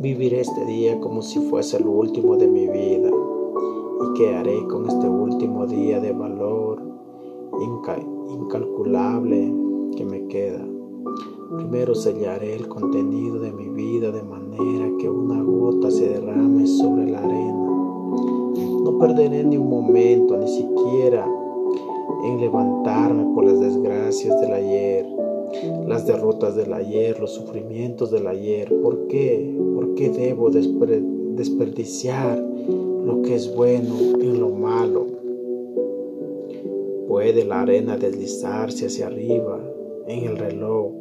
Viviré este día como si fuese el último de mi vida. ¿Y qué haré con este último día de valor incalculable que me queda? Primero sellaré el contenido de mi vida de manera que una gota se derrame sobre la arena. No perderé ni un momento, ni siquiera en levantarme por las desgracias del ayer, las derrotas del ayer, los sufrimientos del ayer. ¿Por qué? ¿Por qué debo desperdiciar lo que es bueno en lo malo? Puede la arena deslizarse hacia arriba en el reloj.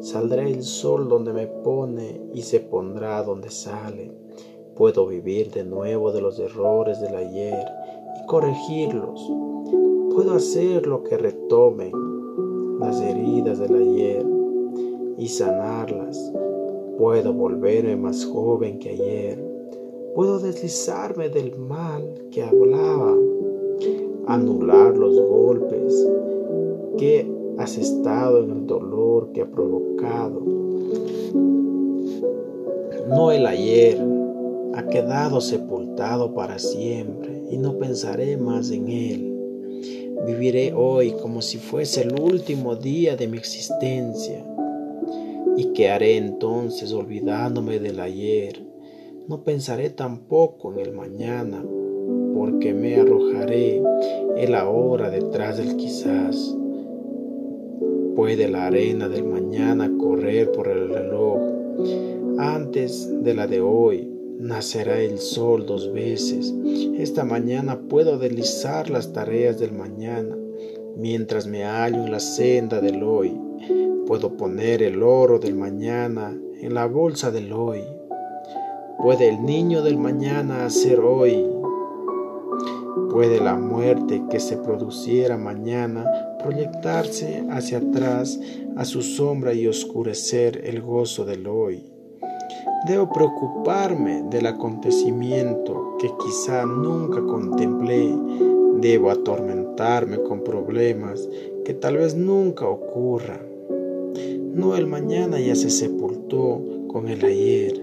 Saldrá el sol donde me pone y se pondrá donde sale. Puedo vivir de nuevo de los errores del ayer y corregirlos. Puedo hacer lo que retomen las heridas del ayer y sanarlas. Puedo volverme más joven que ayer. Puedo deslizarme del mal que hablaba, anular los golpes que has estado en el dolor que ha provocado. No el ayer ha quedado sepultado para siempre y no pensaré más en él. Viviré hoy como si fuese el último día de mi existencia. ¿Y qué haré entonces olvidándome del ayer? No pensaré tampoco en el mañana, porque me arrojaré el ahora detrás del quizás. Puede la arena del mañana correr por el reloj. Antes de la de hoy nacerá el sol dos veces. Esta mañana puedo deslizar las tareas del mañana. Mientras me hallo en la senda del hoy, puedo poner el oro del mañana en la bolsa del hoy. Puede el niño del mañana hacer hoy. Puede la muerte que se produciera mañana proyectarse hacia atrás a su sombra y oscurecer el gozo del hoy. Debo preocuparme del acontecimiento que quizá nunca contemplé. Debo atormentarme con problemas que tal vez nunca ocurran. No el mañana ya se sepultó con el ayer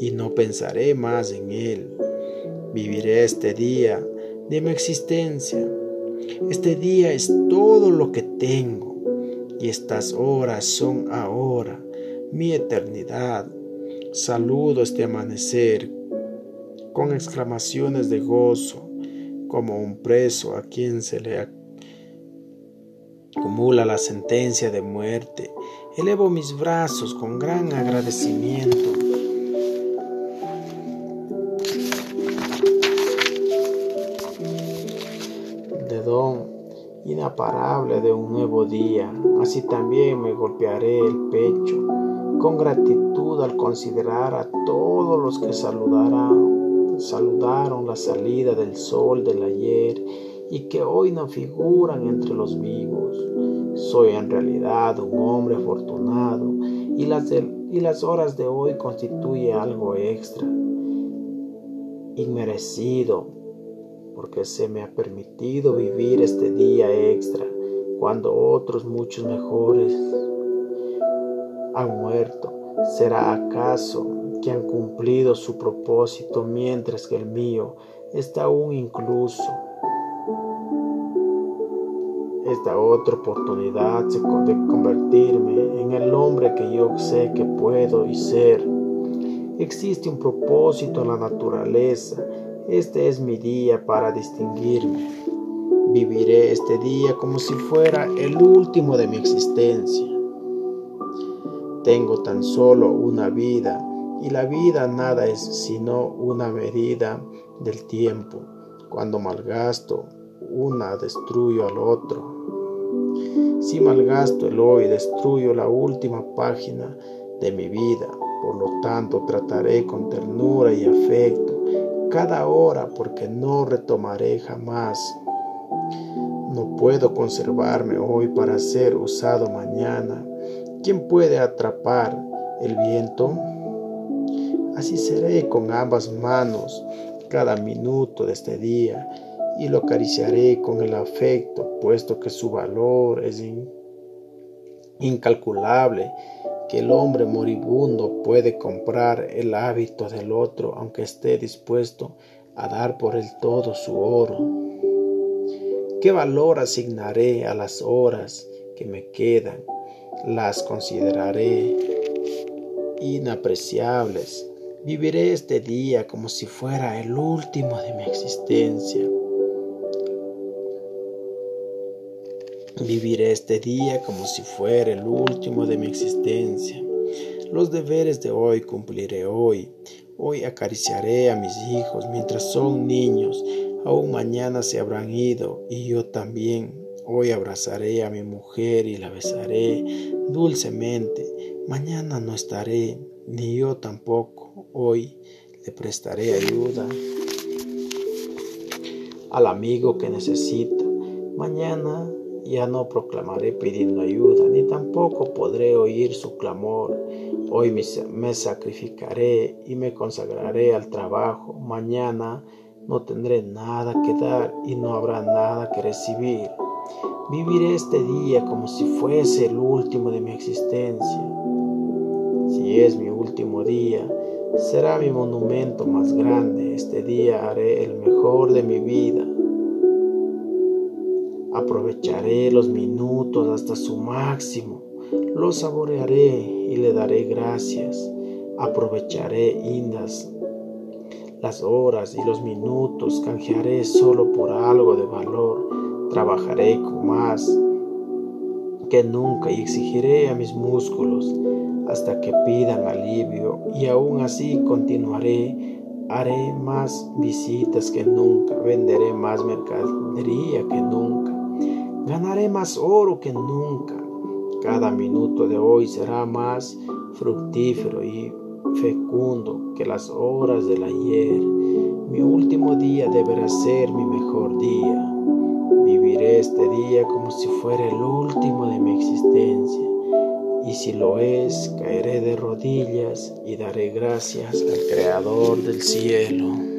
y no pensaré más en él. Viviré este día de mi existencia. Este día es todo lo que tengo y estas horas son ahora mi eternidad. Saludo este amanecer con exclamaciones de gozo, como un preso a quien se le acumula la sentencia de muerte. Elevo mis brazos con gran agradecimiento. De don inaparable de un nuevo día, así también me golpearé el pecho con gratitud al considerar a todos los que saludaron, saludaron la salida del sol del ayer y que hoy no figuran entre los vivos. Soy en realidad un hombre afortunado y las, y las horas de hoy constituye algo extra, inmerecido, porque se me ha permitido vivir este día extra cuando otros muchos mejores han muerto. ¿Será acaso que han cumplido su propósito mientras que el mío está aún incluso? Esta otra oportunidad de convertirme en el hombre que yo sé que puedo y ser. Existe un propósito en la naturaleza. Este es mi día para distinguirme. Viviré este día como si fuera el último de mi existencia. Tengo tan solo una vida y la vida nada es sino una medida del tiempo. Cuando malgasto una, destruyo al otro. Si malgasto el hoy, destruyo la última página de mi vida. Por lo tanto, trataré con ternura y afecto cada hora porque no retomaré jamás. No puedo conservarme hoy para ser usado mañana ¿Quién puede atrapar el viento? Así seré con ambas manos cada minuto de este día y lo acariciaré con el afecto, puesto que su valor es incalculable que el hombre moribundo puede comprar el hábito del otro aunque esté dispuesto a dar por el todo su oro. ¿Qué valor asignaré a las horas que me quedan? Las consideraré inapreciables. Viviré este día como si fuera el último de mi existencia. Viviré este día como si fuera el último de mi existencia. Los deberes de hoy cumpliré hoy. Hoy acariciaré a mis hijos mientras son niños. Aún mañana se habrán ido y yo también. Hoy abrazaré a mi mujer y la besaré dulcemente. Mañana no estaré, ni yo tampoco. Hoy le prestaré ayuda al amigo que necesita. Mañana ya no proclamaré pidiendo ayuda, ni tampoco podré oír su clamor. Hoy me sacrificaré y me consagraré al trabajo. Mañana no tendré nada que dar y no habrá nada que recibir. Viviré este día como si fuese el último de mi existencia. Si es mi último día, será mi monumento más grande. Este día haré el mejor de mi vida. Aprovecharé los minutos hasta su máximo. Los saborearé y le daré gracias. Aprovecharé indas las horas y los minutos. Canjearé solo por algo de valor. Trabajaré con más que nunca y exigiré a mis músculos hasta que pidan alivio y aún así continuaré Haré más visitas que nunca, venderé más mercadería que nunca. Ganaré más oro que nunca. Cada minuto de hoy será más fructífero y fecundo que las horas del ayer. Mi último día deberá ser mi mejor día. Viviré este día como si fuera el último de mi existencia. Y si lo es, caeré de rodillas y daré gracias al Creador del cielo.